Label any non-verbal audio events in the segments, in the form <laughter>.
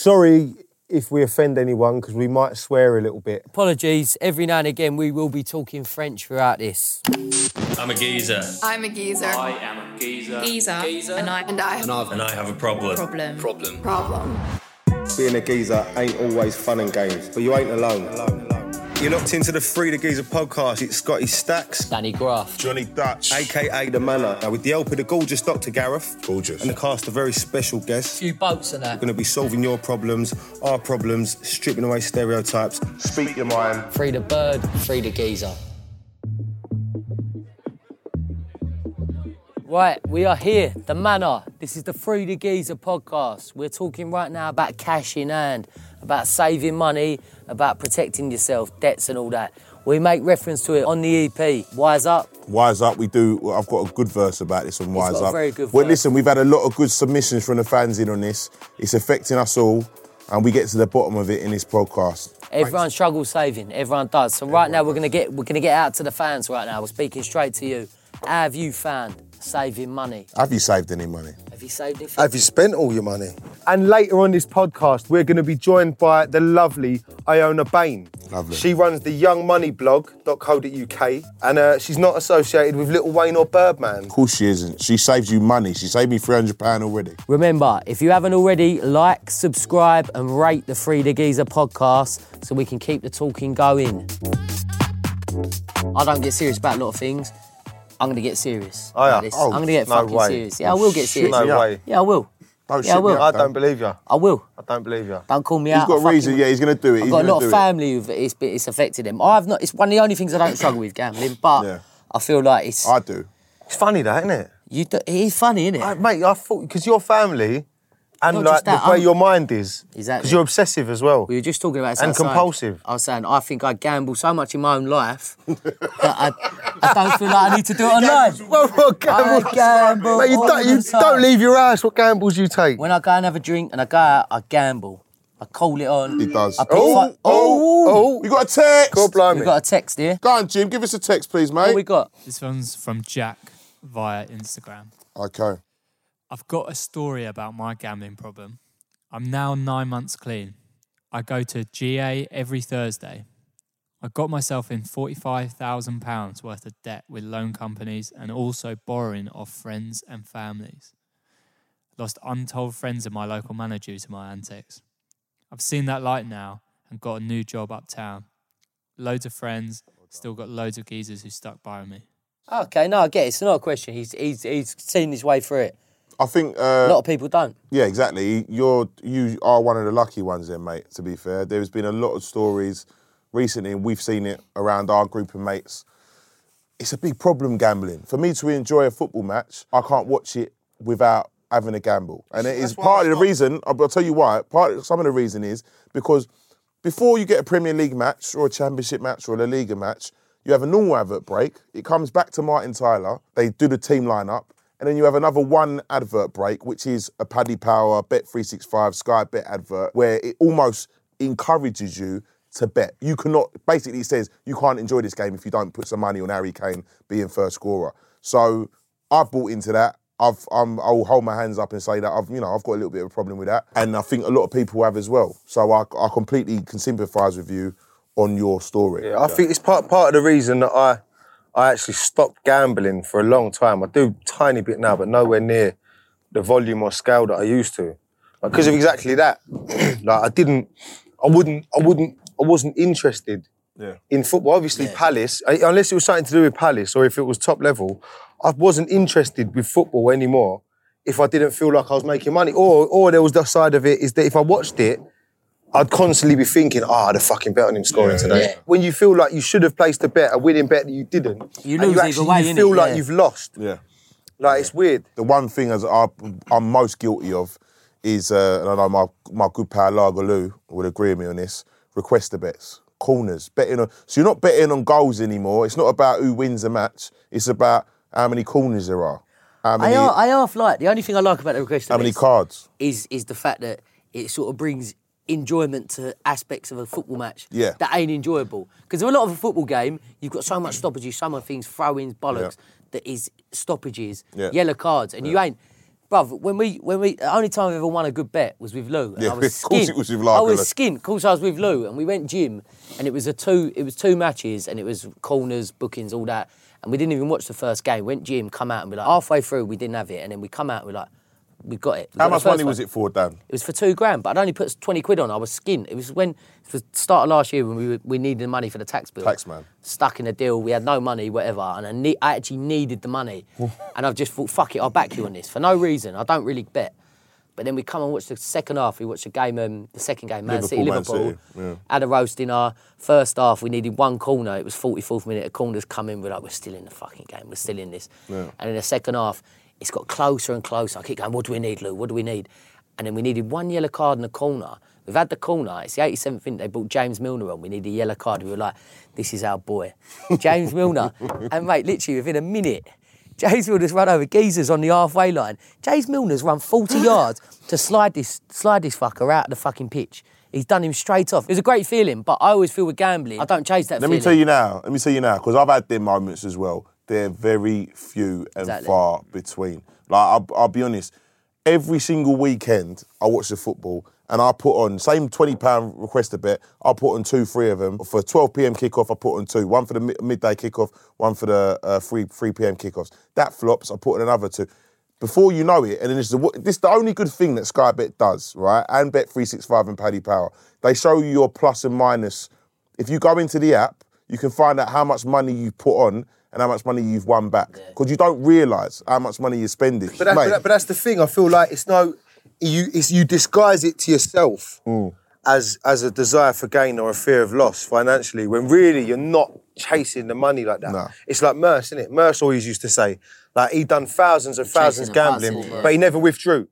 Sorry if we offend anyone because we might swear a little bit. Apologies. Every now and again, we will be talking French throughout this. I'm a geezer. I'm a geezer. I am a geezer. Geezer. And I and I have And I have a problem. problem. Problem. Problem. Being a geezer ain't always fun and games, but you ain't alone. You're locked into the Free the Geezer podcast. It's Scotty Stacks, Danny Graft. Johnny Dutch. aka The Manor. Now, with the help of the gorgeous Dr. Gareth, Gorgeous. and the cast of very special guests, Few boats and that. going to be solving your problems, our problems, stripping away stereotypes. Speak your mind. Free the bird, free the geezer. Right, we are here, the manor. This is the Free the Geezer podcast. We're talking right now about cash in hand, about saving money, about protecting yourself, debts and all that. We make reference to it on the EP. Wise up. Wise up. We do. I've got a good verse about this on Wise up. very good Well, verse. listen, we've had a lot of good submissions from the fans in on this. It's affecting us all, and we get to the bottom of it in this podcast. Everyone struggles saving. Everyone does. So right now we're gonna get we're gonna get out to the fans right now. We're speaking straight to you. How have you found saving money? Have you saved any money? Have you saved anything? Have you spent all your money? And later on this podcast, we're going to be joined by the lovely Iona Bain. Lovely. She runs the youngmoneyblog.co.uk and uh, she's not associated with Little Wayne or Birdman. Of course she isn't. She saves you money. She saved me three hundred pound already. Remember, if you haven't already, like, subscribe, and rate the Free the Geezer podcast so we can keep the talking going. I don't get serious about a lot of things. I'm gonna get serious. Oh, yeah? about. Oh, I'm gonna get no fucking way. serious. Yeah, I will get serious. No yeah. way. Yeah, I will. Don't Yeah, I shit me will. I don't believe you. I will. I don't believe you. Don't call me He's out. got I fucking reason. will. Yeah, he's gonna do it. I've He's got a lot do of it. family who've it's, it's affected him. I've not. It's one of the only things I don't struggle with gambling, but Yeah. I feel like it's I do. It's funny that, isn't it? you. Do, it is funny, isn't it? I, mate, I thought, because your family and Not like that, the way I'm- your mind is. Exactly. Because you're obsessive as well. We were just talking about this And outside. compulsive. I was saying I think I gamble so much in my own life <laughs> that I, I don't feel like I need to do it online. Well, what gambles? I gamble Mate, you, all don't, you the time. don't leave your house. What gambles you take? When I go and have a drink and I go out, I gamble. I call it on. He does. I pick Oh, fi- oh, oh, We got a text. God blimey. we got a text here. Go on, Jim. Give us a text, please, mate. What we got? This one's from Jack via Instagram. Okay. I've got a story about my gambling problem. I'm now nine months clean. I go to GA every Thursday. I got myself in £45,000 worth of debt with loan companies and also borrowing off friends and families. Lost untold friends of my local manor due to my antics. I've seen that light now and got a new job uptown. Loads of friends, still got loads of geezers who stuck by me. Okay, no, I get it. It's not a question. He's he's he's seen his way through it. I think. A Uh, lot of people don't. Yeah, exactly. You're you are one of the lucky ones, then, mate. To be fair, there's been a lot of stories recently, and we've seen it around our group of mates. It's a big problem gambling. For me to enjoy a football match, I can't watch it without having a gamble, and it is why part of the reason. I'll I'll tell you why. Part of, some of the reason is because before you get a Premier League match or a Championship match or a La Liga match, you have a normal advert break. It comes back to Martin Tyler. They do the team lineup. And then you have another one advert break, which is a Paddy Power, Bet365, Sky Bet advert, where it almost encourages you to bet. You cannot, basically, says you can't enjoy this game if you don't put some money on Harry Kane being first scorer. So I've bought into that. I've, um, I'll hold my hands up and say that I've, you know, I've got a little bit of a problem with that, and I think a lot of people have as well. So I, I completely can sympathise with you on your story. Yeah, I think it's part part of the reason that I I actually stopped gambling for a long time. I do tiny bit now, but nowhere near the volume or scale that I used to. Because of exactly that. <clears throat> like I didn't, I wouldn't, I wouldn't, I wasn't interested Yeah. in football. Obviously, Palace, I- unless it was something to do with Palace or if it was top level, I wasn't interested with football anymore. If I didn't feel like I was making money, or or there was the side of it is that if I watched it, I'd constantly be thinking, oh, I'd have fucking bet on him scoring today. Yeah. When you feel like you should have placed a bet, a winning bet that you didn't, You lose either actually, way, you innit? feel like Yeah. you've lost. Yeah. Like it's weird. the one thing as I, I'm most guilty of is, uh, and I know my my good pal Lagaloo would agree with me on this. Request the bets, corners, betting on. So you're not betting on goals anymore. It's not about who wins the match. It's about how many corners there are, how I many, half, I half like the only thing I like about the request how many cards. is is the fact that it sort of brings enjoyment to aspects of a football match Yeah. that ain't enjoyable. Because in a lot of a football game, you've got so much stoppages, so many things, throw-ins, bollocks, that is stoppages, Yeah. yellow cards, and you ain't. Bruv, when we when we the only time I've ever won a good bet was with Lou. and Yeah, I was of course it was with I was skint. Of course I was with Lou, and we went gym, and it was a two it was two matches, and it was corners, bookings, all that, and we didn't even watch the first game. Went gym, come out, and we're like halfway through we didn't have it, and then we come out, and we're like, we got it. We How got much money one. was it for, Dan? It was for two grand, but I'd only put 20 quid on. I was skint. It was when, it was the start of last year when we, were, we needed the money for the tax bill. Tax man. Stuck in a deal, we had no money, whatever, and I, ne- I actually needed the money. and I've just thought, fuck it, I'll back you on this for no reason. I don't really bet. But then we come and watch the second half. We watched the game, um, the second game, Man City, Liverpool, Man City, yeah. Had a roast in our first half. We needed one corner. It was 44th minute. A corner's come in. We're like, we're still in the fucking game. We're still in this. And in the second half, it's got closer and closer. I keep going, what do we need, Lou? What do we need? And then we needed one yellow card in the corner. We've had the corner. It's the 87th minute. They brought James Milner on. We need a yellow card. We were like, this is our boy. James Milner. <laughs> and mate, literally within a minute, James Milner's run over geezers on the halfway line. James Milner's run 40 <laughs> yards to slide this slide this fucker out of the fucking pitch. He's done him straight off. It was a great feeling, but I always feel with gambling, I don't chase that Let feeling. me tell you now. Let me tell you now, because I've had them moments as well. They're very few and Exactly. far between. Like I'll, I'll be honest, every single weekend I watch the football and I put on same twenty pound request a bet. I'll put on two, three of them for twelve p.m. kickoff. I put on two, one for the mi- midday kickoff, one for the uh, three three p.m. kickoffs. That flops. I put in another two. Before you know it, and then this is the, this is the only good thing that Sky Bet does, right? And Bet three six five and Paddy Power. They show you your plus and minus if you go into the app, you can find out how much money you put on and how much money you've won back. Because you don't realise how much money you're spending. But, that, but, that- but that's the thing. I feel like it's no, you it's, you disguise it to yourself Mm. as as a desire for gain or a fear of loss financially, when really you're not chasing the money like that. No. It's like Merce, isn't it? Merce always used to say, like he done thousands and thousands a gambling, hustle, but he never withdrew.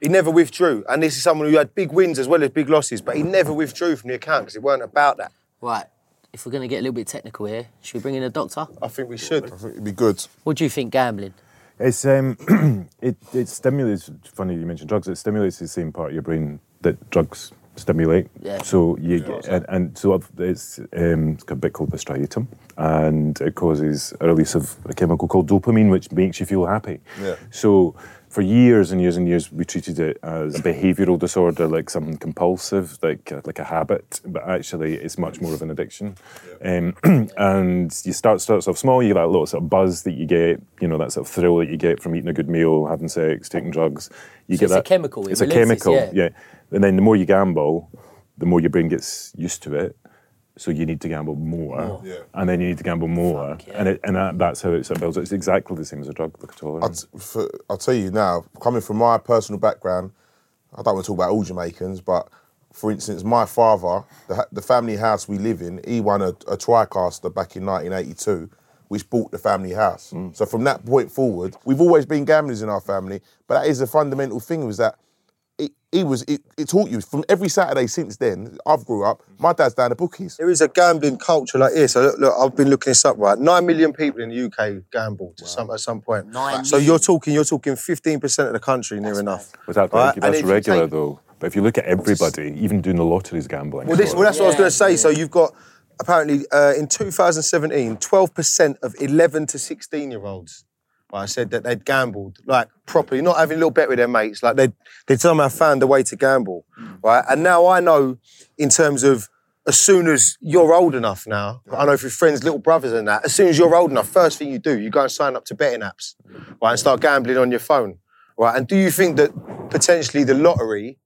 He never withdrew, and this is someone who had big wins as well as big losses, but he never withdrew from the account because it weren't about that. Right, if we're going to get a little bit technical here, should we bring in a doctor? I think we should. I think it'd be good. What do you think gambling? It's um, <clears throat> it it stimulates. Funny you mentioned drugs. It stimulates the same part of your brain that drugs stimulate. Yeah. So you get, and, and so it's um, it's a bit called the striatum, and it causes a release of a chemical called dopamine, which makes you feel happy. Yeah. So for years and years and years, we treated it as a behavioural disorder, like something compulsive, like a, like a habit. But actually, it's much more of an addiction. Um, <clears throat> and you start starts off small. You get that little sort of buzz that you get, you know, that sort of thrill that you get from eating a good meal, having sex, taking drugs. You So get it's a that chemical, it It's a releases, chemical, yeah. yeah. And then the more you gamble, the more your brain gets used to it. So you need to gamble more, Yeah. and then you need to gamble more, Fuck, yeah. and it, and that, that's how it sort of builds. It's exactly the same as a drug, like a I'll, t- for, I'll tell you now, coming from my personal background, I don't want to talk about all Jamaicans, but for instance, my father, the, the family house we live in, he won a, a TriCaster back in 1982, which bought the family house. Mm. So from that point forward, we've always been gamblers in our family, but that is a fundamental thing was that it, he was, it, it taught you from every Saturday since then, I've grew up, my dad's down the bookies. There is a gambling culture like this. So look, look, I've been looking this up. Right, nine million people in the UK gambled at some at some point. Nine so million. you're talking, you're talking fifteen percent of the country, near enough. But that, Right, that's if regular take- though. But if you look at everybody, even doing the lotteries gambling. Well, this, well, that's what I was going to say. So you've got apparently uh, in 2017, 12 percent of 11 to 16 year olds. Right, said that they'd gambled like properly, not having a little bet with their mates. Like they'd they'd somehow found a way to gamble, mm. right? And now I know, in terms of as soon as you're old enough now, I know for friends, little brothers and that, as soon as you're old enough, first thing you do, you go and sign up to betting apps, right, and start gambling on your phone, right? And do you think that potentially the lottery,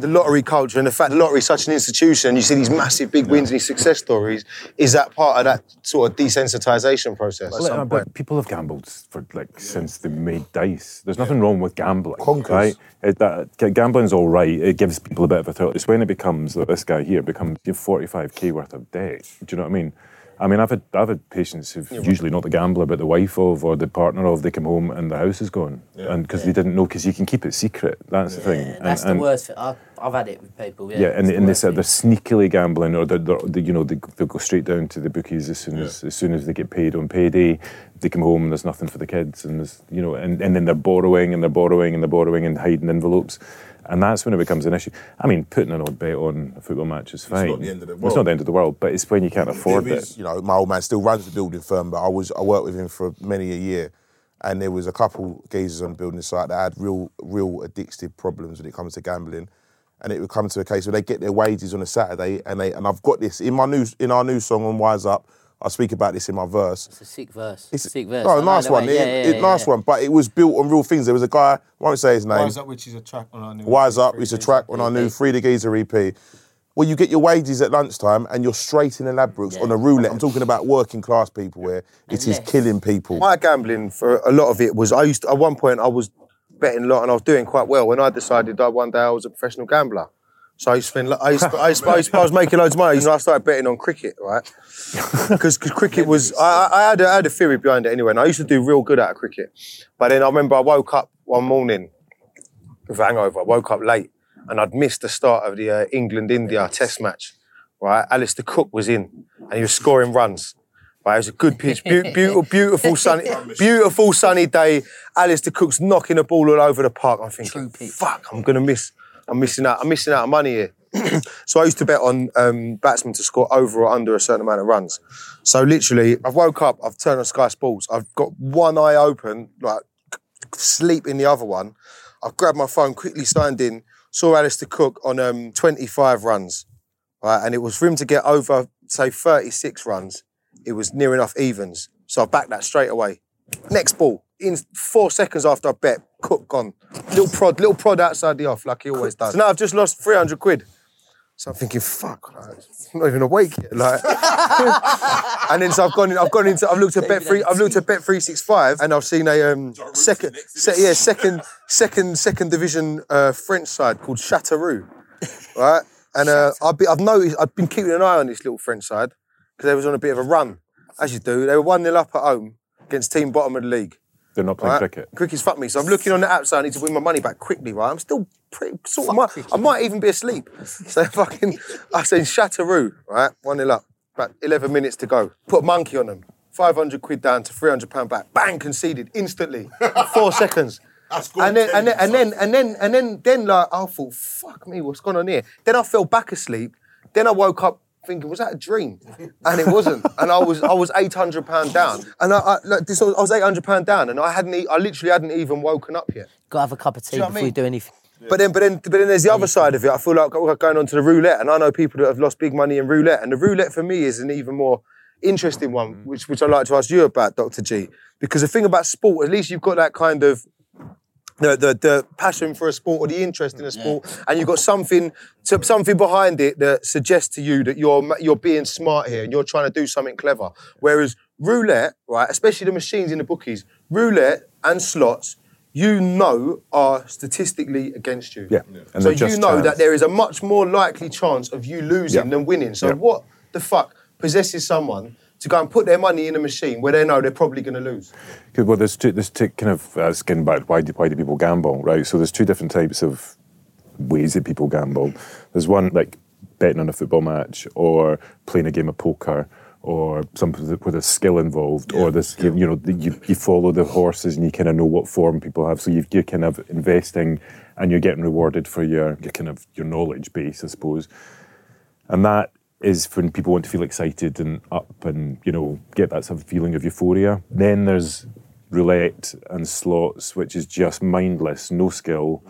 the lottery culture and the fact the lottery is such an institution, you see these massive big wins and these success stories, is that part of that sort of desensitization process? at Well, some uh, point? but people have gambled for like since they made dice. There's nothing wrong with gambling, Conkers. right? It, that, gambling's all right. It gives people a bit of a thrill. It's when it becomes that this guy here becomes 45k worth of debt. Do you know what I mean? I mean, I've had I've had patients who've usually not the gambler, but the wife of or the partner of. They come home and the house is gone, and because they didn't know, because you can keep it secret. That's the thing. And- That's the and- worst. thing. I've, I've had it with people. Yeah, yeah, and, it's the and they said they're sneakily gambling, or they're, they're, they, you know they, they'll go straight down to the bookies as soon as as soon as they get paid on payday. They come home and there's nothing for the kids, and there's you know, and, and then they're borrowing and they're borrowing and they're borrowing and hiding envelopes, and that's when it becomes an issue. I mean, putting an odd bet on a football match is fine. It's not the end of the world. It's not the end of the world, but it's when you can't afford There it. You know, my old man still runs the building firm, but I was I worked with him for many a year, and there was a couple geezers on the building site that had real, real addictive problems when it comes to gambling. And it would come to a case where they get their wages on a Saturday, and they and I've got this in my news in our new song on Wise Up. I speak about this in my verse. It's a sick verse. It's a sick verse. I Oh, like nice one. way- It- Yeah, it- yeah, nice one. But it was built on real things. There was a guy, I won't say his name. Wise Up, which is a track on our new. Wise Up is a track on our new Free the Geezer EP. Well, you get your wages at lunchtime and you're straight in the Ladbrokes on a roulette. I'm talking about working class people where it is killing people. My gambling for a lot of it was I used to, at one point I was betting a lot and I was doing quite well. When I decided that one day I was a professional gambler, so I used to spend. I used to, I, used to, I, used to, I was making loads of money. And I started betting on cricket, right? <laughs> Because cricket was. I, I, had a, I had a theory behind it anyway. And I used to do real good at cricket, but then I remember I woke up one morning with a hangover. I woke up late and I'd missed the start of the uh, England India Test match. Right, Alastair Cook was in and he was scoring runs. Right, it was a good pitch, Beau- beautiful, beautiful sunny, <laughs> beautiful sunny day. Alastair Cook's knocking the ball all over the park. I'm thinking, fuck, I'm gonna miss. I'm missing out. I'm missing out on money here. <clears throat> so I used to bet on um, batsmen to score over or under a certain amount of runs. So literally, I've woke up, I've turned on Sky Sports, I've got one eye open, like sleep in the other one. I've grabbed my phone, quickly signed in, saw Alastair Cook on um, 25 runs, right? And it was for him to get over, say, 36 runs. It was near enough evens. So I backed that straight away. Next ball, in four seconds after I bet, Cook gone. Little prod, little prod outside the off, like he always does. So now I've just lost 300 quid. So I'm thinking, fuck, like, I'm not even awake yet. Like, <laughs> and then so I've gone in, I've gone into, I've looked at Bet three, I've looked at Bet three six five, and I've seen a um, second, se- yeah, second, second, second division uh, French side called Châteauroux, <laughs> right? And uh, I've, been, I've noticed, I've been keeping an eye on this little French side because they was on a bit of a run, as you do. They were one 0 up at home against team bottom of the league. They're not playing Right? cricket. Cricket's fucked me. So I'm looking on the app, so I need to win my money back quickly, right? I'm still pretty sort of might, I might even be asleep. <laughs> So fucking I said Châteauroux, right? One nil up. About 11 minutes to go. Put a monkey on them. 500 quid down to 300 pound back. Bang, conceded instantly. <laughs> Four seconds. And then, and then, and then, and then, and then, then, like, I thought, fuck me, what's going on here? Then I fell back asleep. Then I woke up thinking, was that a dream? And it wasn't. And I was, I was 800 pound down. And I, I, like, this, was- I was 800 pound down, and I hadn't, e- I literally hadn't even woken up yet. Gotta have a cup of tea you know what I before you do anything. But then, but then, but then there's the other side of it. I feel like we're going on to the roulette, and I know people that have lost big money in roulette, and the roulette for me is an even more interesting one, mm. which which I'd like to ask you about, Dr. G, because the thing about sport, at least you've got that kind of the, the, the passion for a sport or the interest in a sport, and you've got something to, something behind it that suggests to you that you're you're being smart here and you're trying to do something clever. Whereas roulette, right, especially the machines in the bookies, roulette and slots, you know are statistically against you. Yeah. And so they're you know chance. that there is a much more likely chance of you losing Yeah. than winning. So Yeah. what the fuck possesses someone to go and put their money in a machine where they know they're probably going to lose? Good. Well, there's two. There's two kind of uh, skin back. Why do why do people gamble? Right. So there's two different types of ways that people gamble. There's one like betting on a football match or playing a game of poker or something with- a skill involved or this you, you know you, you follow the horses and you kind of know what form people have so you you're kind of investing and you're getting rewarded for your, your kind of your knowledge base i suppose and that is when people want to feel excited and up and you know get that sort of feeling of euphoria. Then there's roulette and slots which is just mindless no skill.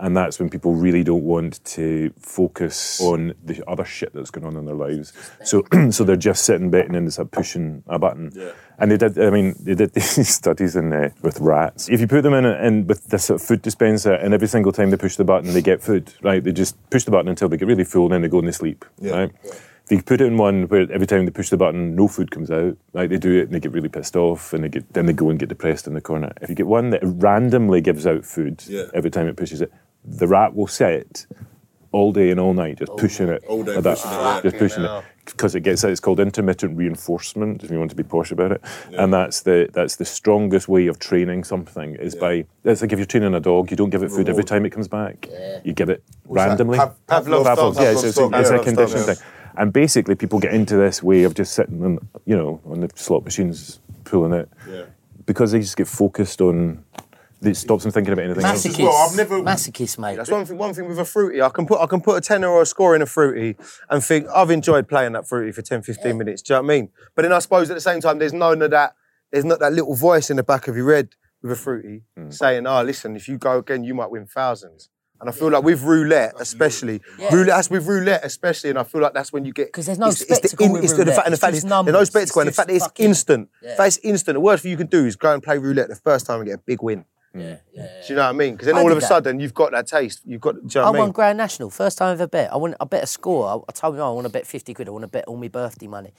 And that's when people really don't want to focus on the other shit that's going on in their lives. So <clears throat> so they're just sitting betting and of pushing a button. And they did i mean they did <laughs> these studies in uh, with rats. If you put them in, a, in with this sort of food dispenser and every single time they push the button they get food right? They just push the button until they get really full and then they go and they sleep right? If you put it in one where every time they push the button, no food comes out, right? They do it and they get really pissed off and they get then they go and get depressed in the corner. If you get one that randomly gives out food Yeah. every time it pushes it, the rat will sit all day and all night just pushing it. All day that, pushing it. Just pushing Fucking it. Because it gets it's called intermittent reinforcement, if you want to be posh about it. And that's the that's the strongest way of training something is by it's like if you're training a dog, you don't give it food every time it comes back. You give it What's randomly. Pav- Pavlov's Pavlov's dog. dog. Yeah, it's, it's, Pavlov's it's a yeah. conditioning Yeah. thing. And basically, people get into this way of just sitting on, you know, on the slot machines, pulling it, Yeah. because they just get focused on. It stops them thinking about anything else. Masochist. well, I've never- Masochist, mate. That's one thing. One thing with a fruity, I can put I can put a tenner or a score in a fruity and think I've enjoyed playing that fruity for 10, 15 minutes. Do you know what I mean? But then I suppose at the same time, there's none of that. There's not that little voice in the back of your head with a fruity, Hmm. saying, "Oh, listen, if you go again, you might win thousands. And I feel like with roulette, especially, Yeah. roulette, that's with roulette, especially, and I feel like that's when you get because there's no it's, it's the in- with it's the, the fact, and the fact just is, there's no numbers. spectacle, and the fact that it's fucking- instant. Yeah. The fact it's instant. The worst thing you can do is go and play roulette the first time and get a big win. Yeah, mm. yeah, yeah. Do you know what I mean? Because then I all of a that. sudden you've got that taste. You've got. Do you know I what I won? Grand National. First time I ever bet. I want. I bet a score. I, I told her I want to bet 50 quid. I want to bet all my birthday money.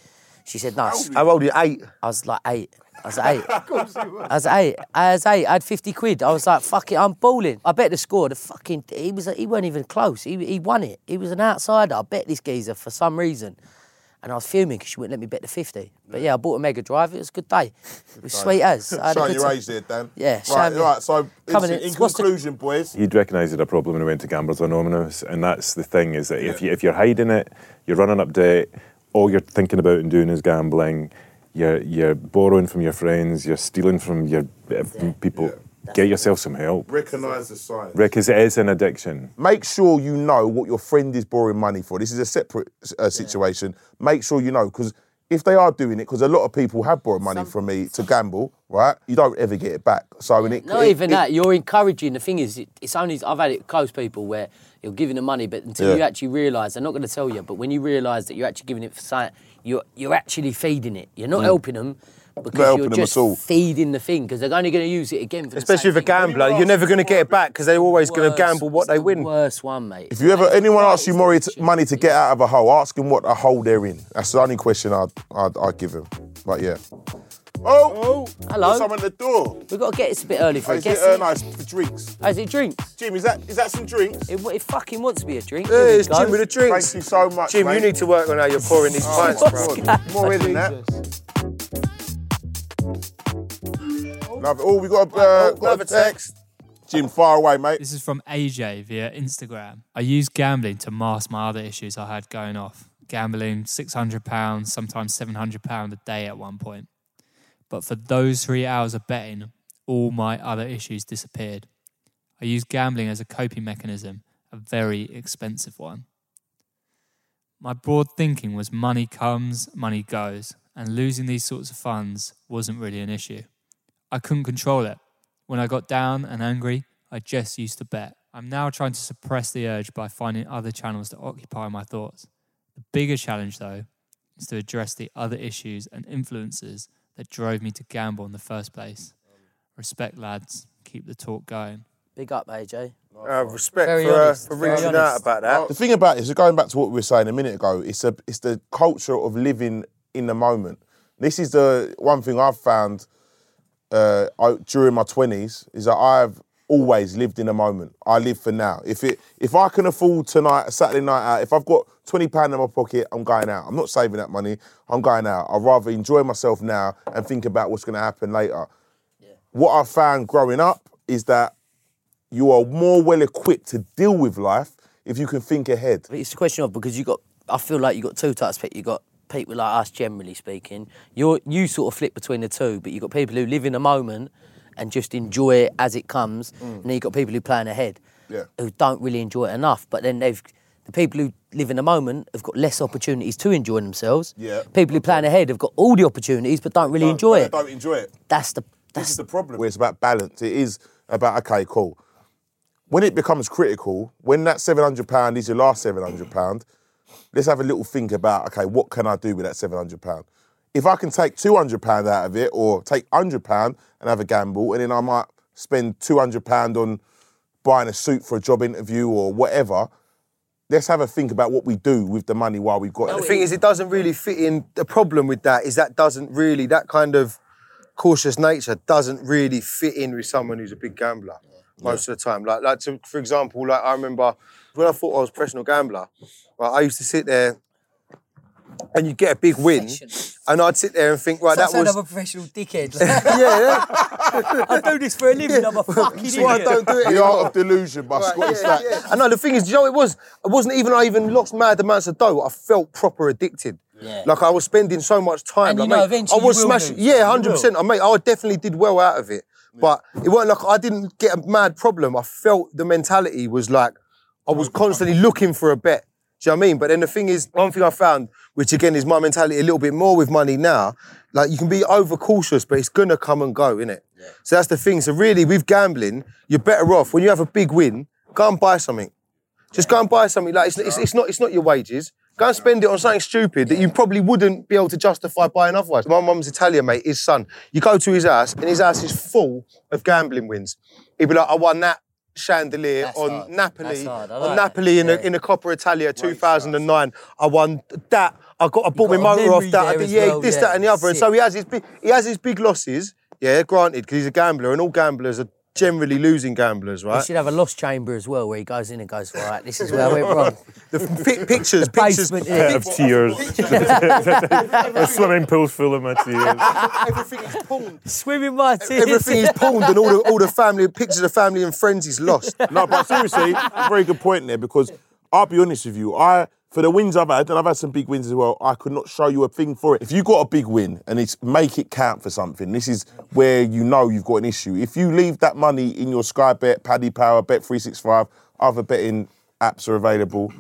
She said, no. How old are you? Eight. I was like eight. I was eight. <laughs> I was eight. I was eight. I had 50 quid. I was like, fuck it, I'm balling. I bet the score. The fucking, he was, he weren't even close. He, he won it. He was an outsider. I bet this geezer for some reason. And I was fuming because she wouldn't let me bet the 50. But yeah, I bought a Mega Drive. It was a good day. It was sweet as. I had a Showing good your time. age there, Dan. Yeah, Right, showing me- right. So, Coming in, in- in what's the- conclusion, boys, He'd recognised it a problem when he went to Gamblers Anonymous, and that's the thing is that if you if you're hiding it, you're running up debt, all you're thinking about and doing is gambling. You're you're borrowing from your friends, you're stealing from your uh, people. Get yourself some help. recognise the signs. Because it is an addiction. Make sure you know what your friend is borrowing money for. This is a separate uh, situation. Make sure you know because if they are doing it, because a lot of people have borrowed money from me to gamble, right? You don't ever get it back. So and it, Not it- even it- that. You're encouraging. The thing is, it, it's only I've had it close people where you're giving them money, but until Yeah. you actually realise, they're not going to tell you. But when you realise that you're actually giving it for something, you're you're actually feeding it. You're not mm. helping them because you're them just at all. feeding the thing because they're only going to use it again. For Especially same with a gambler, you're never going to get it back because they're always going to gamble what it's they the win. Worst one, mate. If you ever anyone asks you money to, money to get out of a hole, ask them what a hole they're in. That's the only question I'd I'd, I'd give them. But yeah. Oh, oh, Hello. There's someone at the door. We've got to get it's a bit early for Oh, a is it guest. uh, nice for drinks? Is it drinks? Jim, is that is that some drinks? It, it fucking wants to be a drink. Yeah, Here we it's go. Jim with the drinks. Thank you so much, Jim, mate. you need to work on how you're pouring these Oh, pints, my bro. God. More in than that. Love it. Oh, we got a, uh, got Another a text. Jim, far away, mate. This is from AJ via Instagram. I used gambling to mask my other issues I had going off. Gambling £600, sometimes £700 a day at one point. But for those three hours of betting, all my other issues disappeared. I used gambling as a coping mechanism, a very expensive one. My broad thinking was money comes, money goes, and losing these sorts of funds wasn't really an issue. I couldn't control it. When I got down and angry, I just used to bet. I'm now trying to suppress the urge by finding other channels to occupy my thoughts. The bigger challenge, though, is to address the other issues and influences that drove me to gamble in the first place. Respect, lads. Keep the talk going. Big up, AJ. Uh, respect Very for, uh, honest, for very reaching out honest. about that. The thing about it is, going back to what we were saying a minute ago, it's a it's the culture of living in the moment. This is the one thing I've found uh, I, during my twenties is that I've always lived in the moment. I live for now. If it if I can afford tonight a Saturday night out, if I've got twenty pound in my pocket, I'm going out. I'm not saving that money. I'm going out. I'd rather enjoy myself now and think about what's going to happen later. What I found growing up is that you are more well equipped to deal with life if you can think ahead. But It's a question of because you got. I feel like you got two types of people. You got people like us, generally speaking. You you sort of flip between the two, but you've got people who live in the moment and just enjoy it as it comes, mm. and then you got people who plan ahead, Yeah. who don't really enjoy it enough. But then they've the people who live in the moment have got less opportunities to enjoy themselves. Yeah. People who plan ahead have got all the opportunities but don't really Don't- enjoy don't- it. Don't enjoy it. That's the This that's is the problem. Where it's about balance. It is about okay, cool. When it becomes critical, when that seven hundred pound is your last seven hundred pound, let's have a little think about okay, what can I do with that seven hundred pound? If I can take two hundred pound out of it, or take hundred pound and have a gamble, and then I might spend two hundred pound on buying a suit for a job interview or whatever. Let's have a think about what we do with the money while we've got it. The thing is, it doesn't really fit in. The problem with that is that doesn't really, that kind of cautious nature doesn't really fit in with someone who's a big gambler most of the time. Like, like to, for example, like I remember when I thought I was a professional gambler, right, I used to sit there and you'd get a big win, and I'd sit there and think, right, that was. another professional dickhead. <laughs> yeah, yeah. <laughs> I do this for a living. I'm a <laughs> fucking That's why I don't do it the anymore. art of delusion by Right, Scotty yeah, Stack. yeah. I know the thing is, do you know it was? It wasn't even I even lost mad amounts of dough. I felt proper addicted. Yeah. Like I was spending so much time. And you know mate, eventually I was smashing. lose. Yeah, hundred percent. I mate, I definitely did well out of it. But it wasn't like I didn't get a mad problem. I felt the mentality was like I was constantly looking for a bet. Do you know what I mean? But then the thing is, one thing I found, which again is my mentality a little bit more with money now, like you can be overcautious, but it's gonna come and go, innit? So that's the thing. So really, with gambling, you're better off when you have a big win. Go and buy something. Just go and buy something. Like it's, it's, it's not it's not your wages. Go and spend it on something stupid that you probably wouldn't be able to justify buying otherwise. My mum's Italian, mate. His son. You go to his house, and his house is full of gambling wins. He'd be like, "I won that." Chandelier That's on hard. Napoli, That's hard. I on Napoli in Yeah. a in a Coppa Italia 2009. I won that. I got I bought my got motor off that. I did, yeah, well, this, yeah. that, and the other. And so he has his big, he has his big losses. Yeah, granted, because he's a gambler, and all gamblers are generally losing gamblers, He right? should have a lost chamber as well, where he goes in and goes, "Right, this is where I went <laughs> wrong." The fi- pictures, The pictures, basement, Pit yeah. of tears. <laughs> a swimming pool's full of my tears. everything is pawned. Swimming my tears. Everything is pawned, and all the all the family pictures of family and friends is lost. No, but seriously, very good point there because I'll be honest with you. I for the wins I've had, and I've had some big wins as well. I could not show you a thing for it. If you got a big win and it's make it count for something, this is where you know you've got an issue. If you leave that money in your Sky Bet, Paddy Power, Bet three six five, other betting apps are available.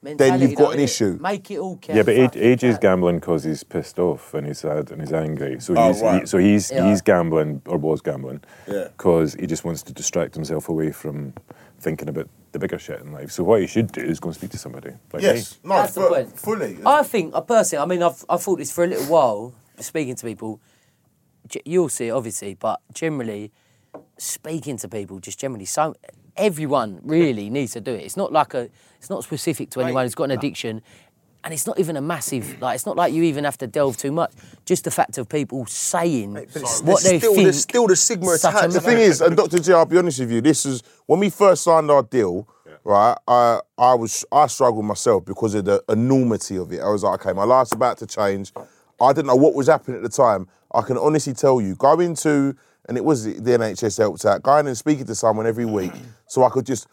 Mentality, you've got an innit? issue. Make it all count. Yeah, but Fuck AJ, AJ is gambling because he's pissed off and he's sad and he's angry. So Oh, he's right. he, so he's Yeah. he's gambling or was gambling Yeah. because he just wants to distract himself away from thinking about the bigger shit in life. So what you should do is go and speak to somebody. Like me. no, That's the point. fully. I think, I personally, I mean, I've, I've thought this for a little while, speaking to people. You'll see it, obviously, but generally, speaking to people, just generally, so everyone really needs to do it. It's not like a, it's not specific to anyone who's got an addiction, and it's not even a massive, like, it's not like you even have to delve too much. Just the fact of people saying But what they still, think. there's still the stigma attached. The thing is, and Dr. J, I'll be honest with you, this is when we first signed our deal, right? I I was I struggled myself because of the enormity of it. I was like, okay, my life's about to change. I didn't know what was happening at the time. I can honestly tell you, going to and it was the NHS helped out, going and speaking to someone every week, so I could just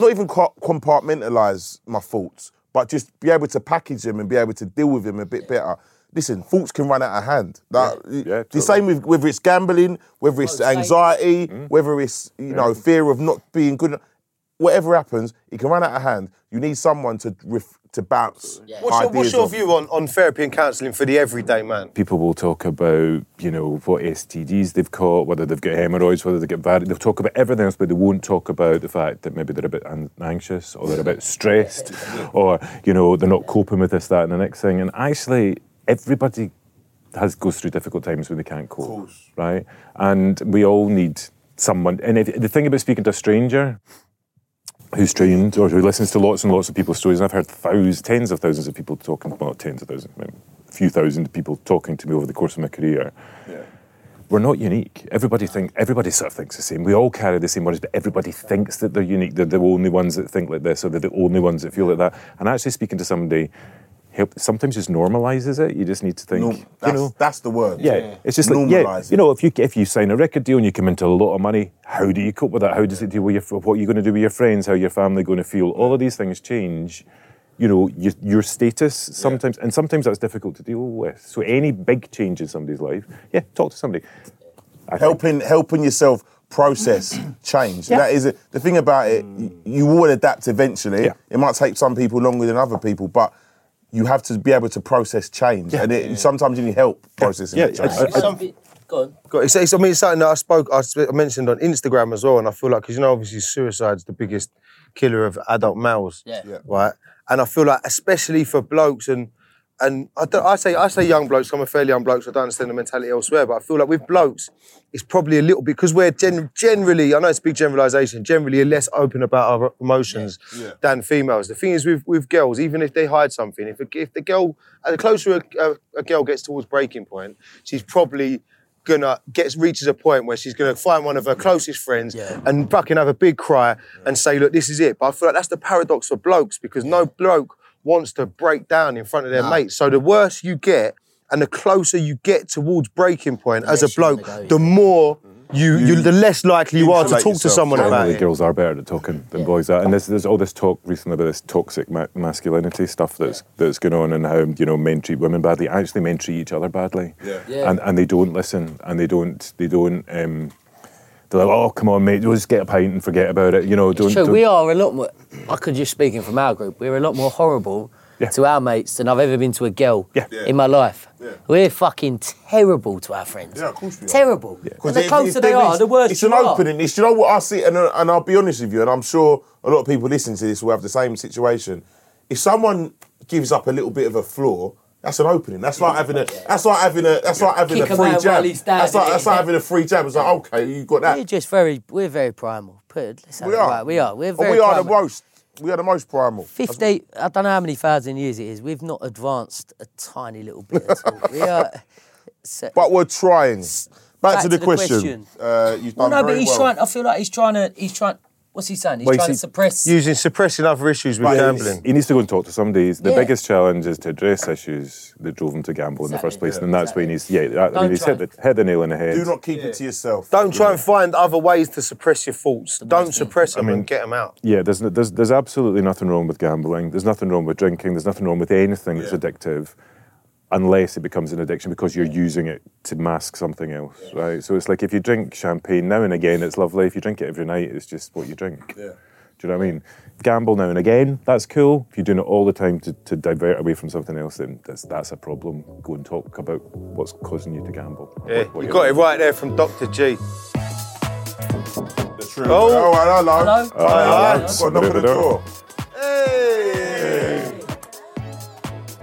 not even compartmentalize my thoughts, but just be able to package them and be able to deal with them a bit better. Listen, thoughts can run out of hand. Like, Yeah, the totally. same with whether it's gambling, whether it's anxiety, Mm. whether it's you know fear of not being good. Enough. Whatever happens, it can run out of hand. You need someone to ref- to bounce. What's your, what's your view on, on therapy and counselling for the everyday man? People will talk about, you know, what STDs they've caught, whether they've got hemorrhoids, whether they get bad. They'll talk about everything else, but they won't talk about the fact that maybe they're a bit an- anxious or they're a bit stressed <laughs> or, you know, they're not coping with this, that, and the next thing. And actually, everybody has goes through difficult times when they can't cope, right? And we all need someone. And if, the thing about speaking to a stranger who's trained or who listens to lots and lots of people's stories, and I've heard thousands, tens of thousands of people talking, well, not tens of thousands, a few thousand people talking to me over the course of my career. We're not unique. Everybody think everybody sort of thinks the same. We all carry the same worries, but everybody thinks that they're unique. They're the only ones that think like this, or they're the only ones that feel like that. And actually, speaking to somebody, help sometimes just normalizes it. You just need to think, No, you that's, know, that's the word. yeah, it's just like yeah, it. you know, if you if you sign a record deal and you come into a lot of money, how do you cope with that? How does it deal with your what are you going to do with your friends? How your family going to feel? All of these things change. You know, your, your status sometimes, and sometimes that's difficult to deal with. So any big change in somebody's life, yeah, talk to somebody. I think- helping helping yourself process <clears throat> change. Yeah. That is it. The thing about it, you will adapt eventually. Yeah. It might take some people longer than other people, but you have to be able to process change. And it, sometimes you need help processing Yeah, that change. I- I- Something- Go on. It's, it's, I mean, it's something that I spoke, I sp- I mentioned on Instagram as well, and I feel like, because you know, obviously, suicide's the biggest killer of adult males, Yeah. Yeah. right? And I feel like, especially for blokes, and and I, don't, I say I say young blokes, I'm a fairly young bloke, so I don't understand the mentality elsewhere, but I feel like with blokes, it's probably a little because we're gen- generally, I know it's a big generalisation, generally are less open about our emotions than females. The thing is with with girls, even if they hide something, if a, if the girl, the closer a, a, a girl gets towards breaking point, she's probably gonna gets reaches a point where she's gonna find one of her closest friends Yeah. and fucking have a big cry and say, look, this is it. But I feel like that's the paradox for blokes because no bloke wants to break down in front of their mates. So the worse you get and the closer you get towards breaking point as a less you wanna bloke, go, the more you, you, the less likely you are to insulate talk to yourself. someone about Generally, it. girls are better at talking than boys are, and there's, there's all this talk recently about this toxic ma- masculinity stuff that's that's going on, and how you know men treat women badly. Actually, men treat each other badly, Yeah. Yeah. and and they don't listen, and they don't they don't. Um, they're like, oh come on, mate, we'll just get a pint and forget about it. You know, don't. True, don't we are a lot more. I could just speaking from our group, we're a lot more horrible to our mates than I've ever been to a girl Yeah. in my life. We're fucking terrible to our friends. Yeah, of course we are. Terrible. And Because the if- closer if they there are, the worse It's you an are. opening. It's, you know what I see, and, and I'll be honest with you, and I'm sure a lot of people listening to this will have the same situation. If someone gives up a little bit of a flaw, that's an opening. That's like having a. That's like having a. That's like having Kick a 'em free jab. while he's down, That's like that's like having a free jab. It's like okay, you got that. We're just very, we're very primal. Put it, let's We are. right. We are. We're And very we are the most. We are the most primal. 50, I don't know how many thousand years it is. We've not advanced a tiny little bit at all. We are. <laughs> so- But we're trying. Back, Back to the to the question. question. Uh, you've well, done no, but he's well. trying. I feel like he's trying to. He's trying. What's he saying? He's Well, you trying to suppress. Using suppressing other issues with Right, gambling. He needs to go and talk to somebody. He's- The Yeah. biggest challenge is to address issues that drove him to gamble in the first place, and that's what he needs. Yeah, that, I mean, he's try hit the, hit the nail on the head. Do not keep it to yourself. Don't try and find other ways to suppress your thoughts. Don't suppress them mean- and get them out. Yeah, there's, there's there's absolutely nothing wrong with gambling. There's nothing wrong with drinking. There's nothing wrong with anything that's addictive, unless it becomes an addiction because you're using it to mask something else, right? So it's like if you drink champagne now and again, it's lovely. If you drink it every night, it's just what you drink. Yeah. Do you know what I mean? Gamble now and again, that's cool. If you're doing it all the time to, to divert away from something else, then that's that's a problem. Go and talk about what's causing you to gamble. Yeah, What- what you you're got it right there from Dr. G. The truth. Oh. oh hello. Hello. Oh, Hi. yeah, Got a somebody knock on at the the door.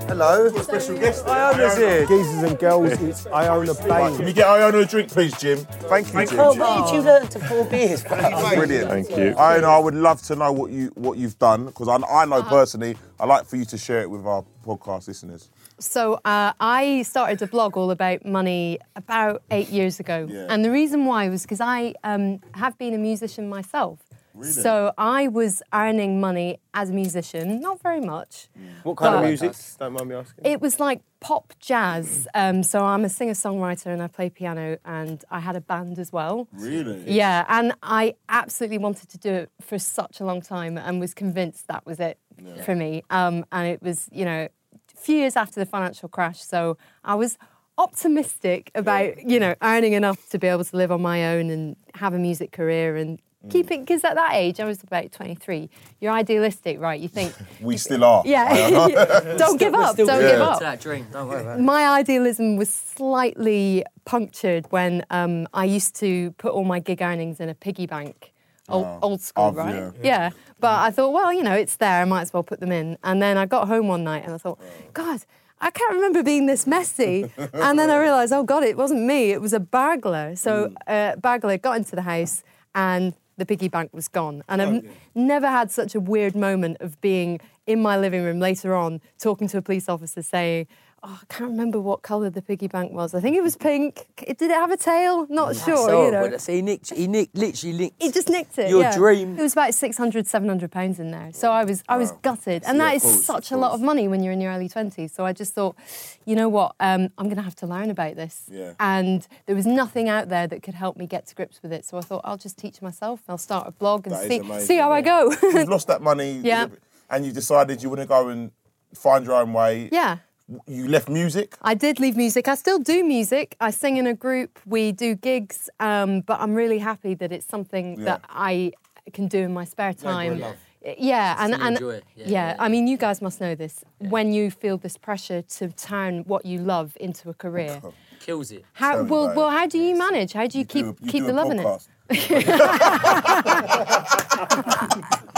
Hello. Special guest. Iona's here. Geezers and girls, it's Iona Right, can Bain. you get Iona a drink, please, Jim? Thank you, Jim. Oh, where did you learn to pour beers? Brilliant. Thank you. Iona, I would love to know what you what you've done because I, I know Uh-huh. personally. I'd like for you to share it with our podcast listeners. So uh, I started a blog all about money about eight years ago, Yeah. and the reason why was because I um, have been a musician myself. So I was earning money as a musician, not very much. What kind of music? Don't mind me asking. It was like pop jazz. Um, so I'm a singer songwriter and I play piano, and I had a band as well. Really? Yeah, and I absolutely wanted to do it for such a long time and was convinced that was it for me. Um, and it was, you know, a few years after the financial crash. So I was optimistic about, you know, earning enough to be able to live on my own and have a music career and keep it. Because at that age, I was about 23. You're idealistic, right? You think, <laughs> We still are. yeah, <laughs> don't give up, don't give up To that dream. Don't worry about it. my idealism was slightly punctured when um, I used to put all my gig earnings in a piggy bank. Old, old school, I've- right? yeah. Yeah. But I thought, well, you know, it's there. I might as well put them in. And then I got home one night and I thought, God, I can't remember being this messy. and then I realised, oh God, it wasn't me. It was a burglar. So uh, burglar got into the house and the piggy bank was gone. And I've oh, n- never had such a weird moment of being in my living room later on talking to a police officer saying, oh, I can't remember what colour the piggy bank was. I think it was pink. Did it have a tail? Not sure, So, you know. see, he nicked. He nicked. Literally nicked. He just nicked it. Your yeah. dream. It was about 600, 700 pounds in there. So I was, I was gutted, and Yeah, that course, such a lot of money when you're in your early twenties. So I just thought, you know what, um, I'm going to have to learn about this. Yeah. And there was nothing out there that could help me get to grips with it. So I thought I'll just teach myself. I'll start a blog and That is see, amazing, see how I go. You've lost that money. <laughs> Yeah. And you decided you want to go and find your own way. yeah. You left music. I did leave music. I still do music. I sing in a group. We do gigs. Um, but I'm really happy that it's something Yeah. that I can do in my spare time. love. Yeah, and, and. Yeah, Yeah, yeah, I mean, you guys must know this. When you feel this pressure to turn what you love into a career, Kills it. how well, well, how do you manage? How do you, keep do a- you keep do the a love in it? Podcast.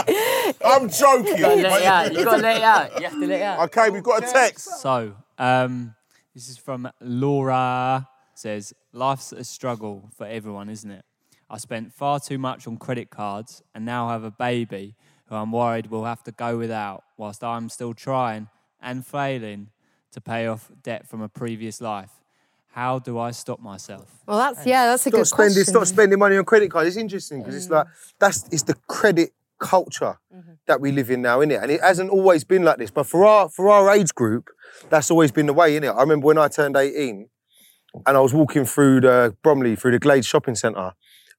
<laughs> I'm joking. Let it out. You gotta let it out. You have to let it out. Okay, we've got a text. So, um, this is from Laura. Says, life's a struggle for everyone, isn't it? I spent far too much on credit cards and now have a baby who I'm worried will have to go without whilst I'm still trying and failing to pay off debt from a previous life. How do I stop myself? Well, that's yeah, that's a Stop good spending, question. stop spending money on credit cards. It's interesting because it's mm. like that's it's the credit culture mm-hmm. that we live in now, innit? And it hasn't always been like this. But for our for our age group, that's always been the way, innit? I remember when I turned 18 and I was walking through the Bromley, through the Glade shopping centre,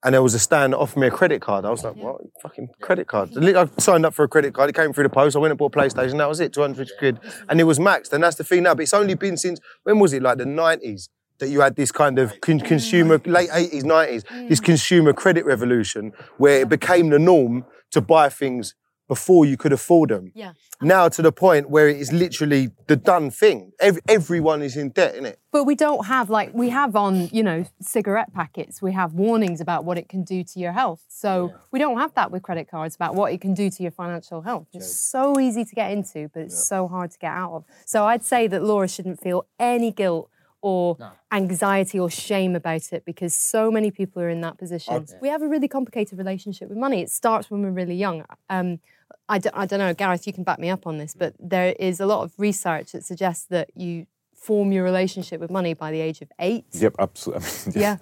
and there was a stand that offered me a credit card. I was like, what? Fucking credit card. I signed up for a credit card. It came through the post. I went and bought a PlayStation. That was it, 200 quid. And it was maxed. And that's the thing now. But it's only been since, when was it? Like the 90s that you had this kind of con- consumer, late 80s, 90s, this mm. consumer credit revolution where it became the norm to buy things before you could afford them. Yeah. Now to the point where it is literally the done thing. Ev- everyone is in debt, isn't it? But we don't have like we have on, you know, cigarette packets. We have warnings about what it can do to your health. So we don't have that with credit cards about what it can do to your financial health. It's so easy to get into, but it's so hard to get out of. So I'd say that Laura shouldn't feel any guilt or anxiety or shame about it because so many people are in that position. We have a really complicated relationship with money. It starts when we're really young. Um, I, d- I don't know, Gareth, you can back me up on this, but there is a lot of research that suggests that you form your relationship with money by the age of eight. Yep, absolutely. <laughs> Yeah.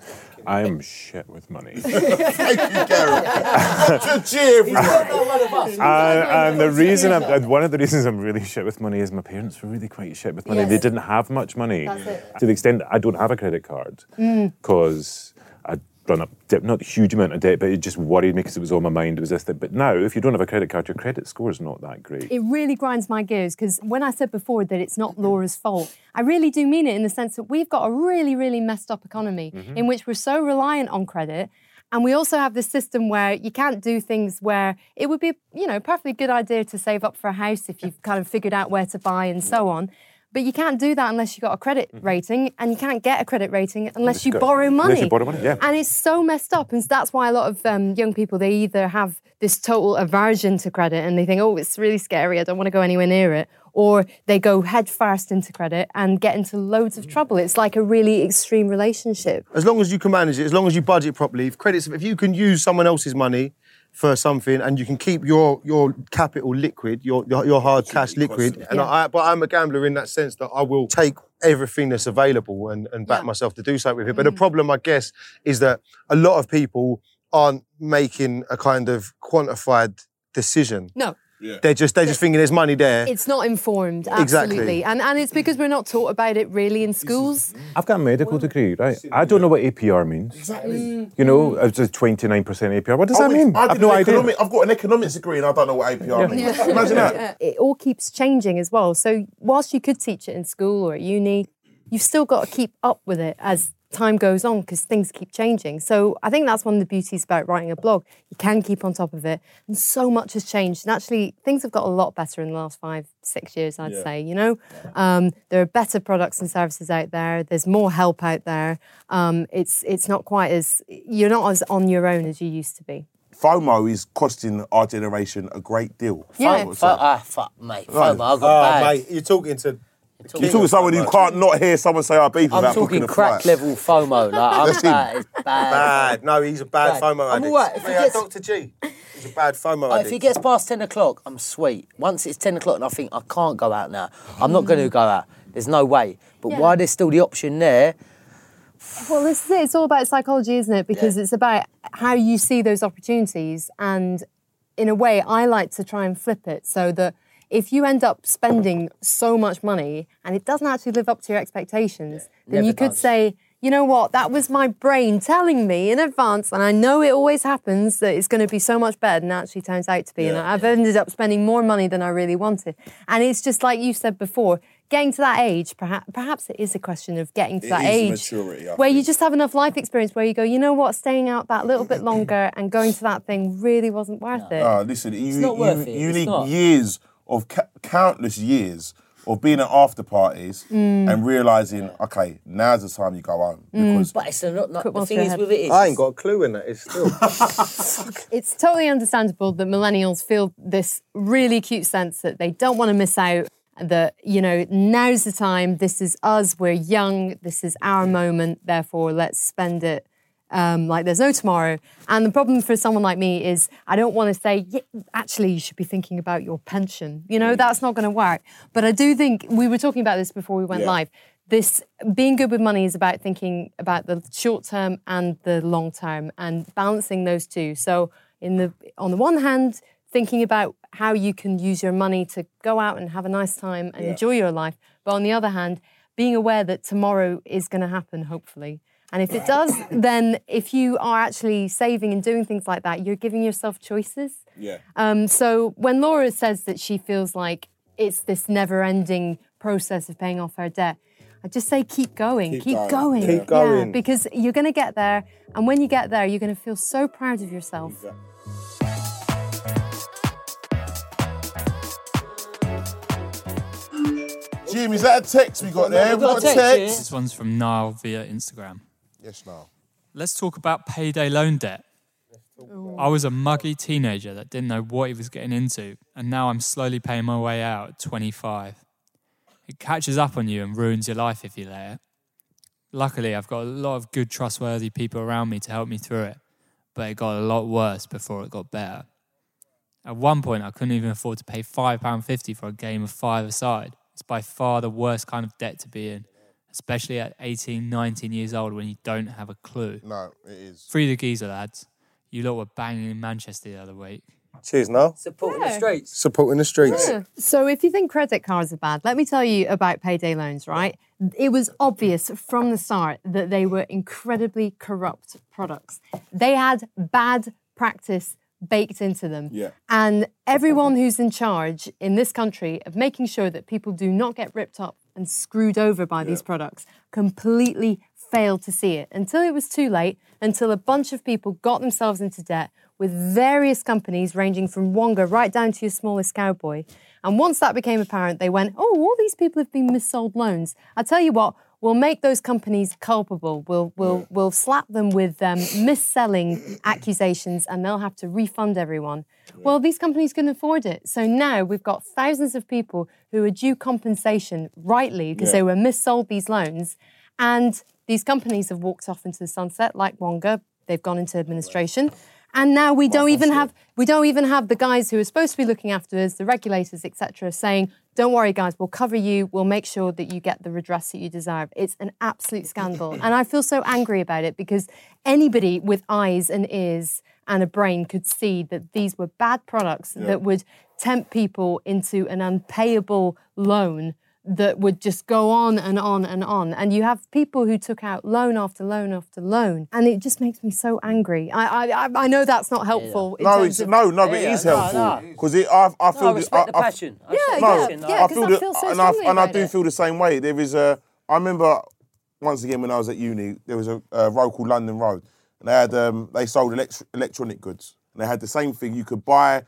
I am shit with money. Thank you, Gareth. Good cheer, everyone. and, and the reason, I'm, and uh, one of the reasons I'm really shit with money is my parents were really quite shit with money. Yes. They didn't have much money That's it. to the extent I don't have a credit card because I'd run up debt, not a huge amount of debt, but it just worried me because it was on my mind. It was this thing. But now, if you don't have a credit card, your credit score is not that great. It really grinds my gears because when I said before that it's not Laura's fault, I really do mean it in the sense that we've got a really, really messed up economy mm-hmm. in which we're so reliant on credit. And we also have this system where you can't do things where it would be, you know, perfectly good idea to save up for a house if you've kind of figured out where to buy and so on. But you can't do that unless you've got a credit rating, and you can't get a credit rating unless you borrow money. unless you borrow money, yeah. And it's so messed up. And that's why a lot of um, young people, they either have this total aversion to credit and they think, oh, it's really scary, I don't want to go anywhere near it. Or they go head first into credit and get into loads of trouble. It's like a really extreme relationship. As long as you can manage it, as long as you budget properly, if credits, if you can use someone else's money for something and you can keep your your capital liquid, your your, your hard cash liquid, and I, but I'm a gambler in that sense that I will take everything that's available and, and back Yeah. myself to do something with it. But the mm. problem, I guess, is that a lot of people aren't making a kind of quantified decision. No, They're just they're just thinking there's money there. it's not informed, Exactly. And, and it's because we're not taught about it really in schools. I've got a medical degree, right? I don't know what APR means. Exactly. You know, it's a 29% APR. What does that I mean? I I've did no an idea. I've got an economics degree and I don't know what APR means. Imagine that. <laughs> it all keeps changing as well. So whilst you could teach it in school or at uni, you've still got to keep up with it as time goes on because things keep changing. So I think that's one of the beauties about writing a blog. You can keep on top of it, and so much has changed. And actually, things have got a lot better in the last five, six years. I'd say. You know, um, there are better products and services out there. There's more help out there. Um, it's it's not quite as you're not as on your own as you used to be. FOMO is costing our generation a great deal. Yeah. Fo- ah, fuck, mate. Right. FOMO, I got Oh, bad. mate, you're talking to. You're talking to someone who can't not hear someone say our beef I'm without talking booking a crack flight. level FOMO. Like, I'm <laughs> That's him. bad. It's bad. Bad. No, he's a bad Bad. FOMO I'm addict. all right. If he Yeah, gets- Dr. G. He's a bad FOMO Uh, addict. if he gets past 10 o'clock, I'm sweet. Once it's 10 o'clock and I think I can't go out now, I'm not going to go out. There's no way. But Yeah. why there's still the option there, Well, this is it. It's all about psychology, isn't it? Because it's about how you see those opportunities. And in a way, I like to try and flip it so that if you end up spending so much money and it doesn't actually live up to your expectations, then never you could does. say, you know what, that was my brain telling me in advance, and I know it always happens that it's going to be so much better than it actually turns out to be. and I've ended up spending more money than I really wanted. And it's just like you said before, getting to that age, perhaps, perhaps it is a question of getting to It that is age maturity, I where you just have enough life experience where you go, you know what, staying out that little bit <clears throat> longer and going to that thing really wasn't worth it. Ah, listen, you, not you, worth it, you it's need not. years of ca- countless years of being at after parties Mm. and realizing, okay, now's the time you go home because but it's not, not the thing is with it is. I ain't got a clue in that. It's still. <laughs> It's totally understandable that millennials feel this really cute sense that they don't want to miss out. That, you know, now's the time, this is us, we're young, this is our moment, therefore let's spend it um, like there's no tomorrow. And the problem for someone like me is I don't want to say, yeah, actually, you should be thinking about your pension. You know, that's not going to work. But I do think we were talking about this before we went Yeah. live. This being good with money is about thinking about the short term and the long term and balancing those two. So, in the on the one hand, thinking about how you can use your money to go out and have a nice time and enjoy your life. But on the other hand, being aware that tomorrow is going to happen, hopefully. And if it does, <coughs> then if you are actually saving and doing things like that, you're giving yourself choices. Yeah. Um, so when Laura says that she feels like it's this never ending process of paying off her debt, I just say keep going, keep, keep going, going. Keep going, yeah, because you're going to get there, and when you get there, you're going to feel so proud of yourself. Jim, is that a text we got there? We got, got a text? This one's from Niall via Instagram. Yes, no. Let's talk about payday loan debt. I was a muggy teenager that didn't know what he was getting into, and now I'm slowly paying my way out at 25. It catches up on you and ruins your life if you let it. Luckily, I've got a lot of good, trustworthy people around me to help me through it, but it got a lot worse before it got better. At one point, I couldn't even afford to pay £5.50 for a game of five aside. It's by far the worst kind of debt to be in, especially at 18, 19 years old when you don't have a clue. No, it is. Free the geezer, lads. You lot were banging in Manchester the other week. Cheers, now. Supporting the Yeah. streets. Supporting the streets. Yeah. So if you think credit cards are bad, let me tell you about payday loans, right? It was obvious from the start that they were incredibly corrupt products. They had bad practice baked into them. Yeah. And everyone who's in charge in this country of making sure that people do not get ripped up and screwed over by these products completely failed to see it until it was too late, until a bunch of people got themselves into debt with various companies ranging from Wonga right down to your smallest cowboy. And once that became apparent, they went, oh, all these people have been missold loans. I tell you what, we'll make those companies culpable. We'll, we'll, we'll slap them with um, mis-selling accusations and they'll have to refund everyone. Well, these companies can afford it. So now we've got thousands of people who are due compensation rightly because they were missold these loans. And these companies have walked off into the sunset like Wonga. They've gone into administration. And now we don't even have we don't even have the guys who are supposed to be looking after us, the regulators, etc., saying, "Don't worry, guys, we'll cover you. We'll make sure that you get the redress that you deserve." It's an absolute scandal, and I feel so angry about it because anybody with eyes and ears and a brain could see that these were bad products that would tempt people into an unpayable loan that would just go on and on and on. And you have people who took out loan after loan after loan, and it just makes me so angry. I I, I- I know that's not helpful. in No, terms it's of- no, no, but it Yeah, is no, helpful no. because I, I feel No, I respect the I- I- passion. I Yeah, No, passion. yeah, I 'cause feel I the, feel so and I, and I do it. feel the same way. There is a. I remember once again when I was at uni, there was a, a road called London Road, and they had um, they sold elect- electronic goods, and they had the same thing. You could buy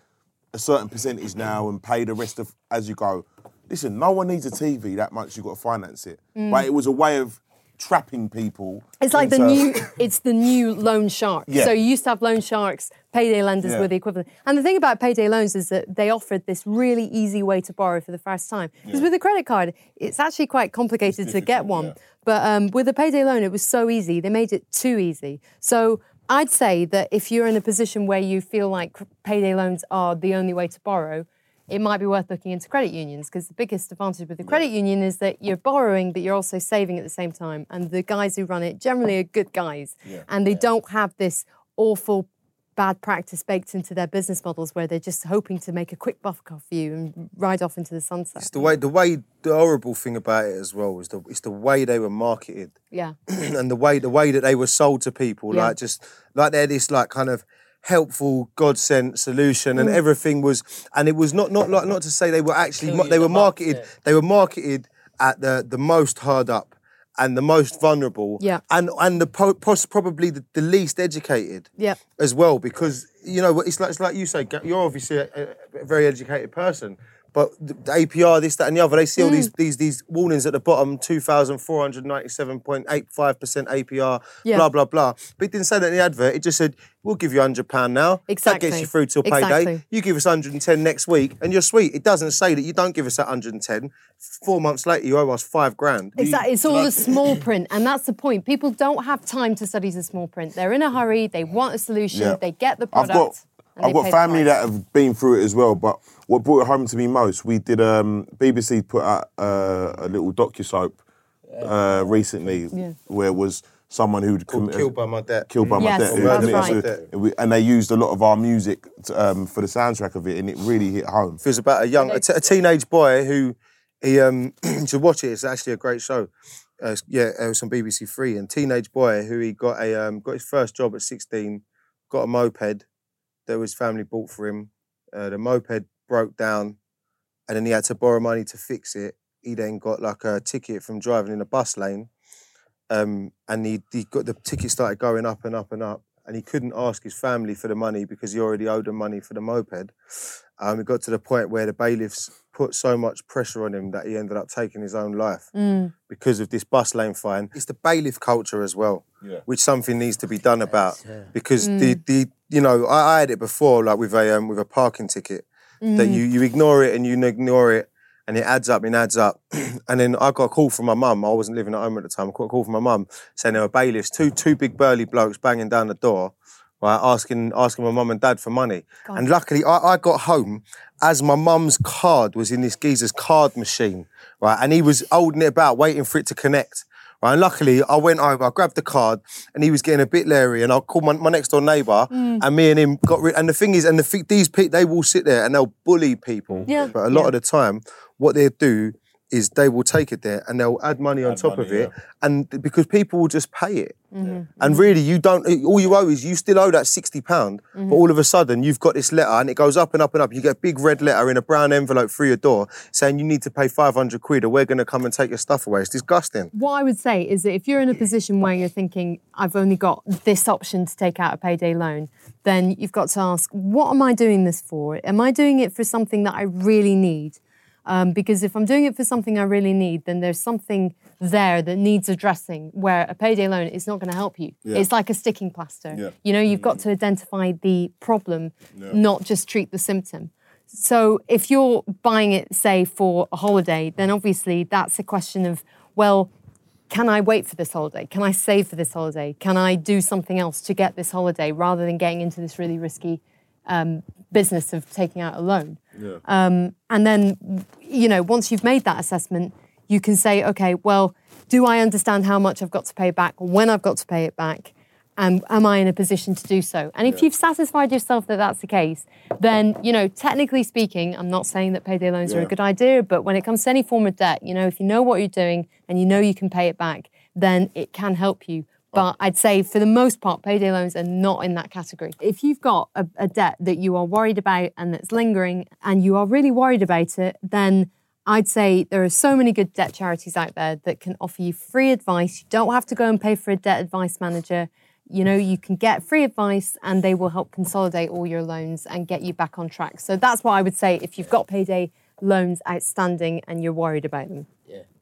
a certain percentage now and pay the rest of as you go. Listen, no one needs a TV that much. You've got to finance it, but it was a way of trapping people. Mm. It's like the new, it's the new loan shark. Yeah. So you used to have loan sharks, payday lenders Yeah. were the equivalent. And the thing about payday loans is that they offered this really easy way to borrow for the first time. Because with a credit card, it's actually quite complicated to get one. But um, with a payday loan, it was so easy. They made it too easy. So I'd say that if you're in a position where you feel like payday loans are the only way to borrow, it might be worth looking into credit unions because the biggest advantage with the credit union is that you're borrowing, but you're also saving at the same time. And the guys who run it generally are good guys, and they don't have this awful bad practice baked into their business models where they're just hoping to make a quick buck off you and ride off into the sunset. It's the way the way the horrible thing about it as well is the it's the way they were marketed Yeah. <clears throat> and the way the way that they were sold to people. Yeah. Like just like they're this like kind of helpful God sent solution Mm. and everything was and it was not not like not to say they were actually they were the marketed yeah. they were marketed at the the most hard up and the most vulnerable Yeah. and and the po- pos- probably the, the least educated Yeah. as well because you know it's like it's like you say you're obviously a, a very educated person but the, the APR this that and the other they see all Mm. these these these warnings at the bottom 2497.85% APR Yeah. blah blah blah but it didn't say that in the advert it just said we'll give you 100 pound now that gets you through till payday Exactly. you give us 110 next week and you're sweet it doesn't say that you don't give us that 110 four months later you owe us 5 grand Exactly. It's all the small <laughs> print, and that's the point. People don't have time to study the small print. They're in a hurry. They want a solution. Yeah. They get the product. Got and I've got family price. that have been through it as well. But what brought it home to me most, we did um, BBC put out uh, a little docu soap uh, recently where it was someone who'd committed- killed by my debt killed by my Yes, debt, who that's right. suicide. And we- and they used a lot of our music to, um, for the soundtrack of it, and it really hit home. It was about a young, a, t- a teenage boy who he um <clears throat> you should watch it. It's actually a great show. Uh, yeah, it was on BBC Three. And teenage boy who he got a um got his first job at sixteen, got a moped that his family bought for him. Uh, the moped broke down, and then he had to borrow money to fix it. He then got like a ticket from driving in a bus lane, um, and he, he got the ticket started going up and up and up, and he couldn't ask his family for the money because he already owed them money for the moped. Um, it got to the point where the bailiffs put so much pressure on him that he ended up taking his own life because of this bus lane fine. It's the bailiff culture as well, Yeah. which something needs to be done about. Because the the you know I, I had it before like with a um, with a parking ticket that you you ignore it and you ignore it and it adds up and adds up. <clears throat> and then I got a call from my mum. I wasn't living at home at the time. I got a call from my mum saying there were bailiffs, two two big burly blokes banging down the door, right, asking asking my mum and dad for money. And luckily I, I got home as my mum's card was in this geezer's card machine, right? And he was holding it about, waiting for it to connect. Right, and luckily, I went over, I grabbed the card, and he was getting a bit leery. And I called my, my next door neighbour, mm. and me and him got rid. And the thing is, and the these people, they will sit there and they'll bully people. Yeah. But a lot Yeah. of the time, what they do is they will take it there and they'll add money on Add top money, of it, yeah. and because people will just pay it. Mm-hmm. And really, you don't. All you owe is you still owe that sixty pound, Mm-hmm. but all of a sudden you've got this letter, and it goes up and up and up. You get a big red letter in a brown envelope through your door saying you need to pay five hundred quid, or we're going to come and take your stuff away. It's disgusting. What I would say is that if you're in a position where you're thinking, I've only got this option to take out a payday loan, then you've got to ask, what am I doing this for? Am I doing it for something that I really need? Um, because if I'm doing it for something I really need, then there's something there that needs addressing where a payday loan is not going to help you. It's like a sticking plaster. Yeah. You know, you've got to identify the problem, not just treat the symptom. So if you're buying it, say, for a holiday, then obviously that's a question of, well, can I wait for this holiday? Can I save for this holiday? Can I do something else to get this holiday rather than getting into this really risky um, business of taking out a loan? Um, and then, you know, once you've made that assessment, you can say, okay, well, do I understand how much I've got to pay back, when I've got to pay it back? And am I in a position to do so? And if you've satisfied yourself that that's the case, then, you know, technically speaking, I'm not saying that payday loans are a good idea, but when it comes to any form of debt, you know, if you know what you're doing and you know you can pay it back, then it can help you. But I'd say for the most part, payday loans are not in that category. If you've got a, a debt that you are worried about and that's lingering and you are really worried about it, then I'd say there are so many good debt charities out there that can offer you free advice. You don't have to go and pay for a debt advice manager. You know, you can get free advice and they will help consolidate all your loans and get you back on track. So that's what I would say if you've got payday loans outstanding and you're worried about them.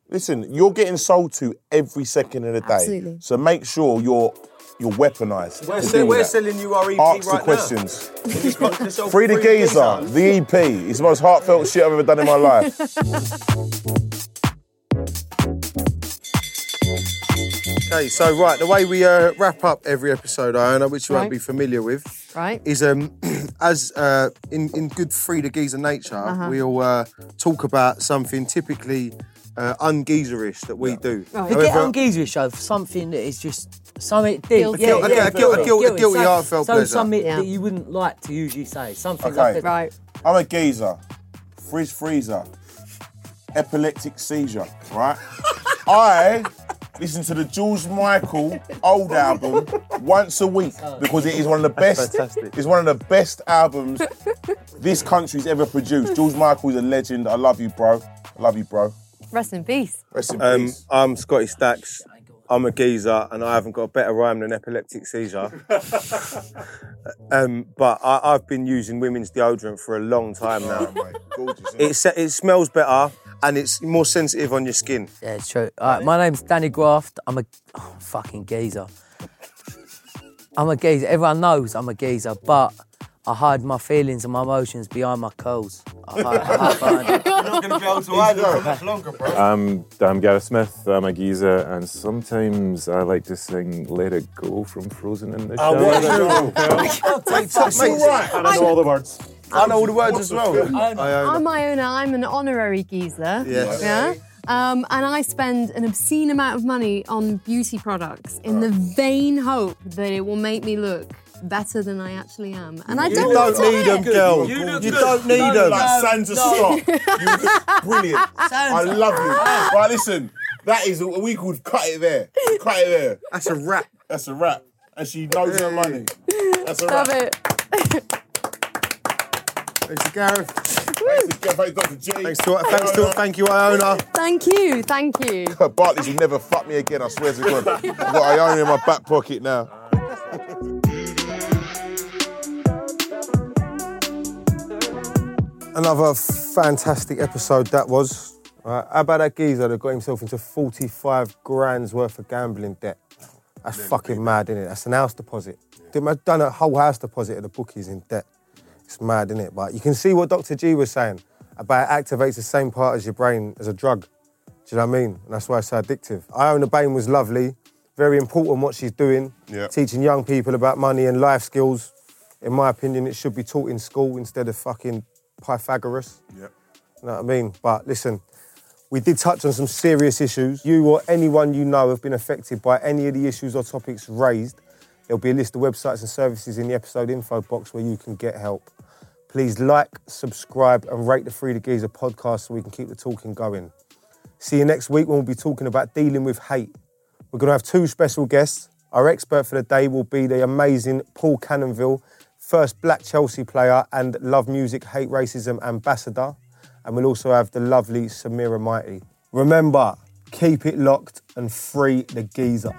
Listen, you're getting sold to every second of the day. Absolutely. So make sure you're you're weaponized. We're, to sell- we're that. selling you our EP Ask right the questions. <laughs> Free the geezer, the EP. It's the most heartfelt shit I've ever done in my life. <laughs> Okay, so right, the way we uh, wrap up every episode, Iona, which you won't be familiar with, Right? is um <clears throat> as uh, in in good free the geezer nature, Uh-huh. we'll uh, talk about something typically uh, ungeezerish that we do. Right. To get However- on geezer show for something that is just something deep. Guilty. Yeah, Okay, yeah, a guilt- a guilt- a guilty, so, heartfelt so pleasure. something Yeah. that you wouldn't like to usually say. Something Okay. like a, Right. I'm a geezer, fridge freezer, epileptic seizure, right? <laughs> I listen to the George Michael old album once a week because it is one of the best. It's one of the best albums this country's ever produced. George Michael is a legend. I love you, bro. I love you, bro. Rest in peace. Rest in Um, peace. I'm Scotty Stacks. I'm a geezer, and I haven't got a better rhyme than epileptic seizure. <laughs> um, but I, I've been using women's deodorant for a long time now. Oh, mate. Gorgeous. it? It, it smells better, and it's more sensitive on your skin. Yeah, it's true. All right, my name's Danny Graft. I'm a oh, fucking geezer. I'm a geezer. Everyone knows I'm a geezer, but I hide my feelings and my emotions behind my curls. I hide, I hide behind <laughs> it. You're not going to be able to hide it for much longer, bro. I'm, I'm Gareth Smith, I'm a geezer, and sometimes I like to sing Let It Go from Frozen in the Shower. <laughs> Mate, top mate, And I know all the words. I know all the words as well. I own I'm Iona. I'm an honorary geezer. Yes. Yeah. Um, and I spend an obscene amount of money on beauty products in the vain hope that it will make me look better than I actually am. And I don't, don't need them, girl. You You, don't need them. like Santa Scott. You look brilliant. I love you. Right, listen. That is what we called cut it there. Cut it there. That's a wrap. That's a wrap. And she knows her money. That's a Love wrap. it. Thanks to Gareth. Thanks to, thanks Dr. G. Thanks to, thanks to, thank you, Iona. Thank you. Thank you. Bartley's will never fuck me again, I swear to God. I've got Iona in my back pocket now. <laughs> Another fantastic episode that was. Right, how about that geezer that got himself into 45 grand's worth of gambling debt? That's fucking mad, isn't it? That's an house deposit. Did man done a whole house deposit at the bookies in debt? It's mad, isn't it? But you can see what Dr. G was saying about it activates the same part as your brain as a drug. Do you know what I mean? And that's why it's so addictive. Iona Bain was lovely. Very important what she's doing. Yeah. Teaching young people about money and life skills. In my opinion, it should be taught in school instead of fucking Pythagoras. Yeah. You know what I mean? But listen, we did touch on some serious issues. You or anyone you know have been affected by any of the issues or topics raised. There'll be a list of websites and services in the episode info box where you can get help. Please like, subscribe, and rate the Free the Geezer podcast so we can keep the talking going. See you next week when we'll be talking about dealing with hate. We're going to have two special guests. Our expert for the day will be the amazing Paul Canoville, first black Chelsea player and Love Music Hate Racism ambassador. And we'll also have the lovely Samira Mighty. Remember, keep it locked and free the geezer.